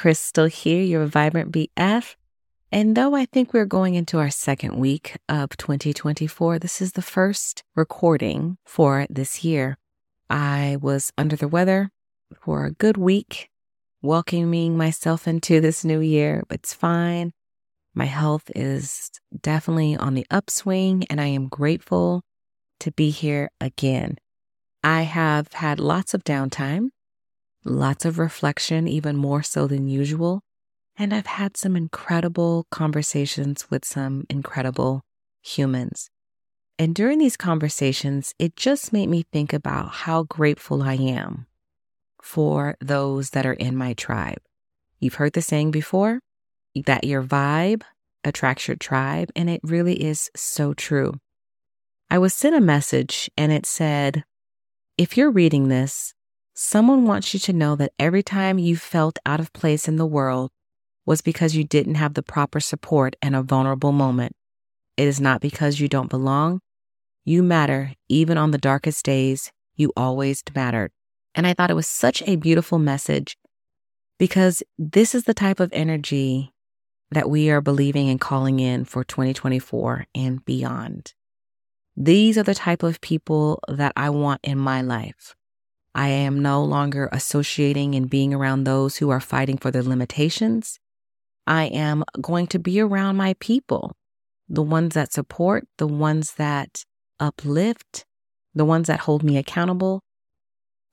Crystal here, your vibrant BF. And though I think we're going into our second week of 2024, this is the first recording for this year. I was under the weather for a good week, welcoming myself into this new year. It's fine. My health is definitely on the upswing, and I am grateful to be here again. I have had lots of downtime, lots of reflection, even more so than usual. And I've had some incredible conversations with some incredible humans. And during these conversations, it just made me think about how grateful I am for those that are in my tribe. You've heard the saying before that your vibe attracts your tribe, and it really is so true. I was sent a message and it said, If you're reading this, someone wants you to know that every time you felt out of place in the world was because you didn't have the proper support in a vulnerable moment. It is not because you don't belong. You matter even on the darkest days. You always mattered. And I thought it was such a beautiful message because this is the type of energy that we are believing and calling in for 2024 and beyond. These are the type of people that I want in my life. I am no longer associating and being around those who are fighting for their limitations. I am going to be around my people, the ones that support, the ones that uplift, the ones that hold me accountable,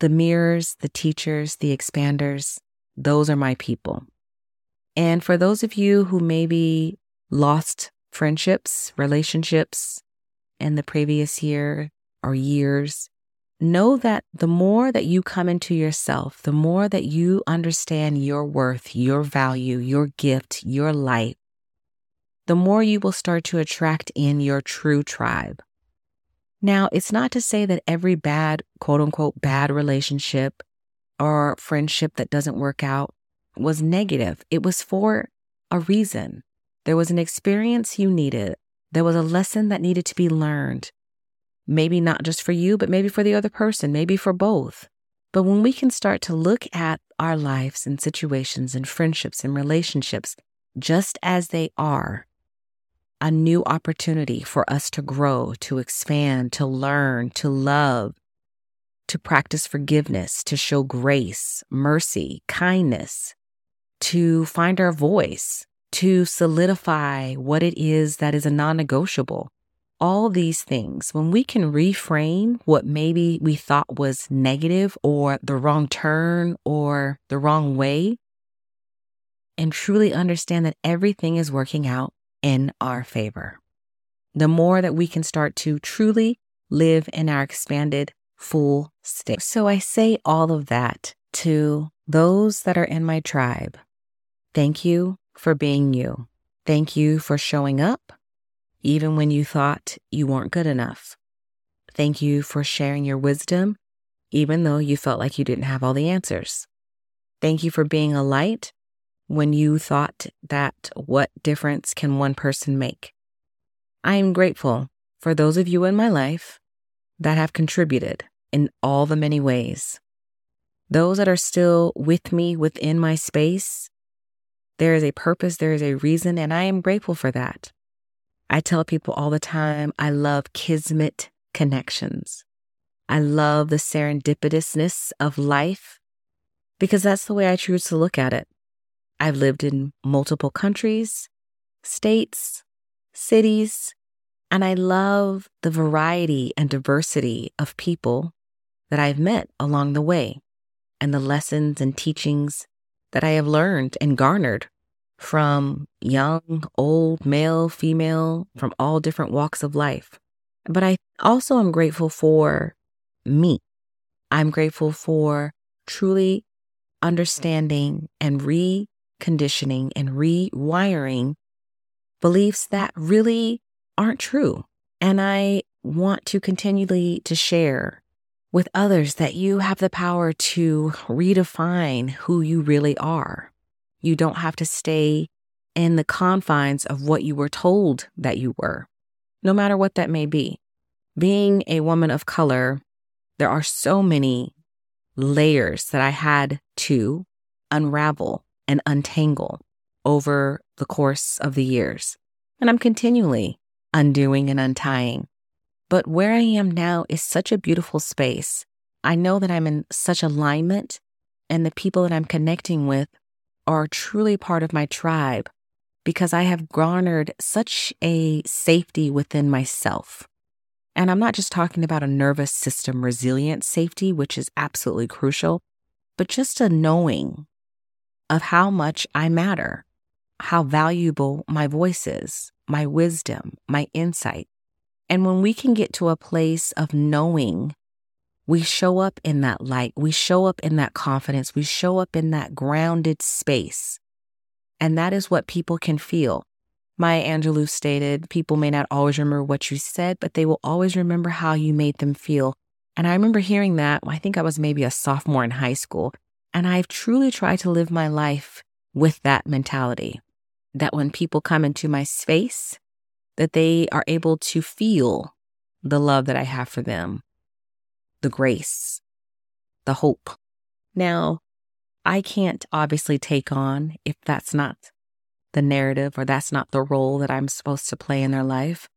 the mirrors, the teachers, the expanders. Those are my people. And for those of you who maybe lost friendships, relationships in the previous year or years, know that the more that you come into yourself, the more that you understand your worth, your value, your gift, your light, the more you will start to attract in your true tribe. Now, it's not to say that every bad, quote unquote, bad relationship or friendship that doesn't work out was negative. It was for a reason. There was an experience you needed. There was a lesson that needed to be learned. Maybe not just for you, but maybe for the other person, maybe for both. But when we can start to look at our lives and situations and friendships and relationships just as they are, a new opportunity for us to grow, to expand, to learn, to love, to practice forgiveness, to show grace, mercy, kindness, to find our voice, to solidify what it is that is a non negotiable, all these things, when we can reframe what maybe we thought was negative or the wrong turn or the wrong way, and truly understand that everything is working out in our favor, the more that we can start to truly live in our expanded full state. So I say all of that to those that are in my tribe. Thank you for being you. Thank you for showing up even when you thought you weren't good enough. Thank you for sharing your wisdom, even though you felt like you didn't have all the answers. Thank you for being a light when you thought that what difference can one person make. I am grateful for those of you in my life that have contributed in all the many ways. Those that are still with me within my space, there is a purpose, there is a reason, and I am grateful for that. I tell people all the time, I love kismet connections. I love the serendipitousness of life because that's the way I choose to look at it. I've lived in multiple countries, states, cities, and I love the variety and diversity of people that I've met along the way and the lessons and teachings that I have learned and garnered from young, old, male, female, from all different walks of life. But I also am grateful for me. I'm grateful for truly understanding and reconditioning and rewiring beliefs that really aren't true. And I want to continually to share with others that you have the power to redefine who you really are. You don't have to stay in the confines of what you were told that you were, no matter what that may be. Being a woman of color, there are so many layers that I had to unravel and untangle over the course of the years. And I'm continually undoing and untying. But where I am now is such a beautiful space. I know that I'm in such alignment, and the people that I'm connecting with are truly part of my tribe because I have garnered such a safety within myself. And I'm not just talking about a nervous system resilient safety, which is absolutely crucial, but just a knowing of how much I matter, how valuable my voice is, my wisdom, my insight. And when we can get to a place of knowing, we show up in that light, we show up in that confidence, we show up in that grounded space. And that is what people can feel. Maya Angelou stated, People may not always remember what you said, but they will always remember how you made them feel. And I remember hearing that, I think I was maybe a sophomore in high school. And I've truly tried to live my life with that mentality that when people come into my space, that they are able to feel the love that I have for them, the grace, the hope. Now, I can't obviously take on if that's not the narrative or that's not the role that I'm supposed to play in their life.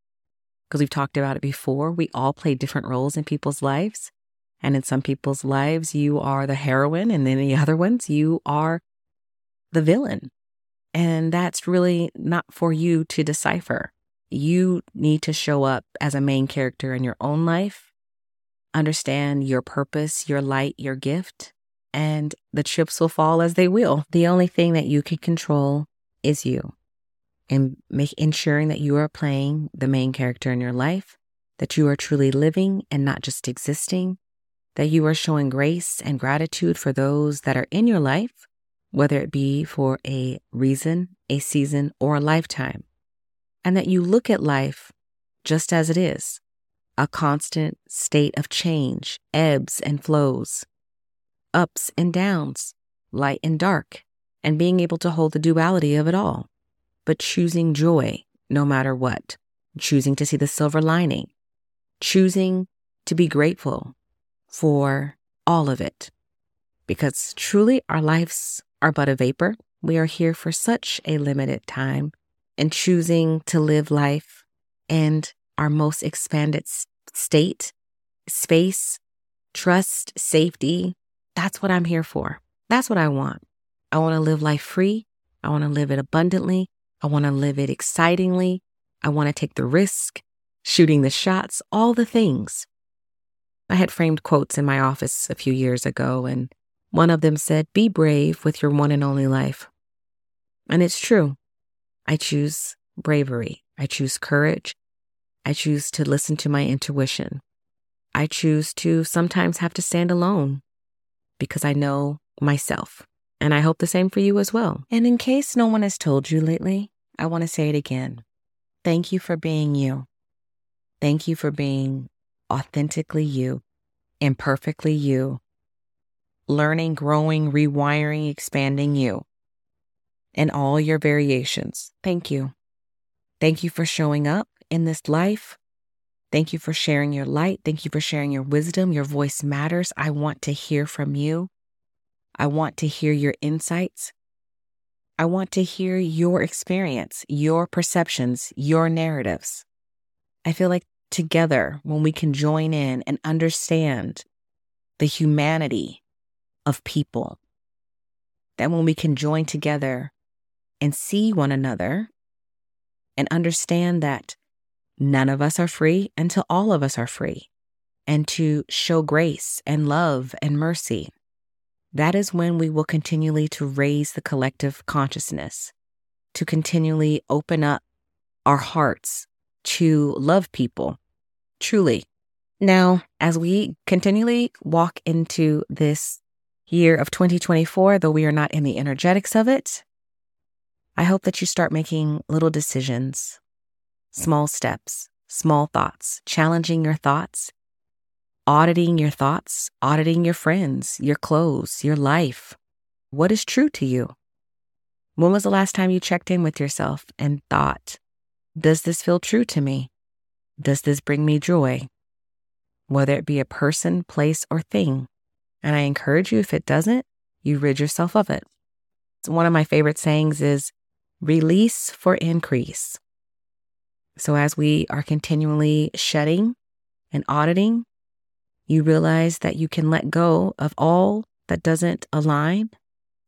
Because we've talked about it before. We all play different roles in people's lives. And in some people's lives, you are the heroine, and in the other ones, you are the villain. And that's really not for you to decipher. You need to show up as a main character in your own life, understand your purpose, your light, your gift, and the chips will fall as they will. The only thing that you can control is you and make ensuring that you are playing the main character in your life, that you are truly living and not just existing, that you are showing grace and gratitude for those that are in your life, whether it be for a reason, a season, or a lifetime, and that you look at life just as it is a constant state of change, ebbs and flows, ups and downs, light and dark, and being able to hold the duality of it all, but choosing joy no matter what, choosing to see the silver lining, choosing to be grateful for all of it. Because truly, our lives are but a vapor. We are here for such a limited time, and choosing to live life and our most expanded state, space, trust, safety. That's what I'm here for. That's what I want. I want to live life free. I want to live it abundantly. I want to live it excitingly. I want to take the risk, shooting the shots, all the things. I had framed quotes in my office a few years ago, and one of them said, Be brave with your one and only life. And it's true. I choose bravery. I choose courage. I choose to listen to my intuition. I choose to sometimes have to stand alone because I know myself. And I hope the same for you as well. And in case no one has told you lately, I want to say it again. Thank you for being you. Thank you for being authentically you, imperfectly you, learning, growing, rewiring, expanding you and all your variations. Thank you. Thank you for showing up in this life. Thank you for sharing your light. Thank you for sharing your wisdom. Your voice matters. I want to hear from you. I want to hear your insights. I want to hear your experience, your perceptions, your narratives. I feel like together, when we can join in and understand the humanity of people, that when we can join together and see one another and understand that none of us are free until all of us are free, and to show grace and love and mercy that is when we will continually to raise the collective consciousness, to continually open up our hearts to love people truly. Now, as we continually walk into this year of 2024, though we are not in the energetics of it, I hope that you start making little decisions, small steps, small thoughts, challenging your thoughts, auditing your thoughts, auditing your friends, your clothes, your life. What is true to you? When was the last time you checked in with yourself and thought, does this feel true to me? Does this bring me joy? Whether it be a person, place, or thing. And I encourage you, if it doesn't, you rid yourself of it. one of my favorite sayings is release for increase. So as we are continually shedding and auditing, you realize that you can let go of all that doesn't align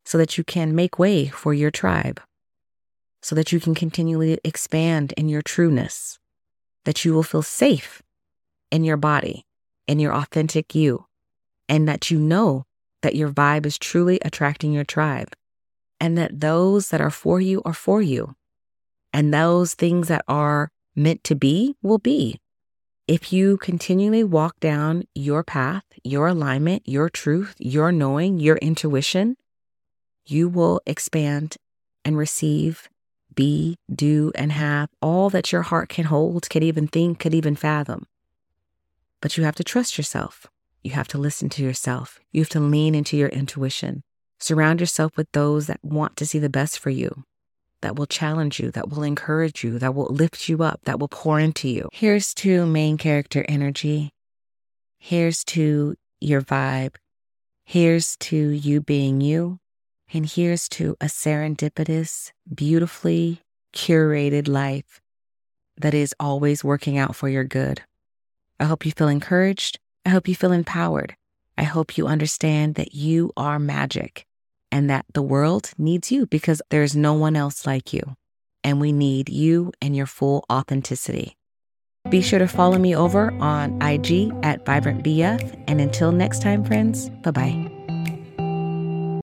so that you can make way for your tribe, so that you can continually expand in your trueness, that you will feel safe in your body, in your authentic you, and that you know that your vibe is truly attracting your tribe, and that those that are for you are for you, and those things that are meant to be will be. If you continually walk down your path, your alignment, your truth, your knowing, your intuition, you will expand and receive, be, do, and have all that your heart can hold, can even think, could even fathom. But you have to trust yourself. You have to listen to yourself. You have to lean into your intuition. Surround yourself with those that want to see the best for you, that will challenge you, that will encourage you, that will lift you up, that will pour into you. Here's to main character energy. Here's to your vibe. Here's to you being you. And here's to a serendipitous, beautifully curated life that is always working out for your good. I hope you feel encouraged. I hope you feel empowered. I hope you understand that you are magic and that the world needs you because there's no one else like you. And we need you and your full authenticity. Be sure to follow me over on IG at VibrantBF. And until next time, friends, bye bye.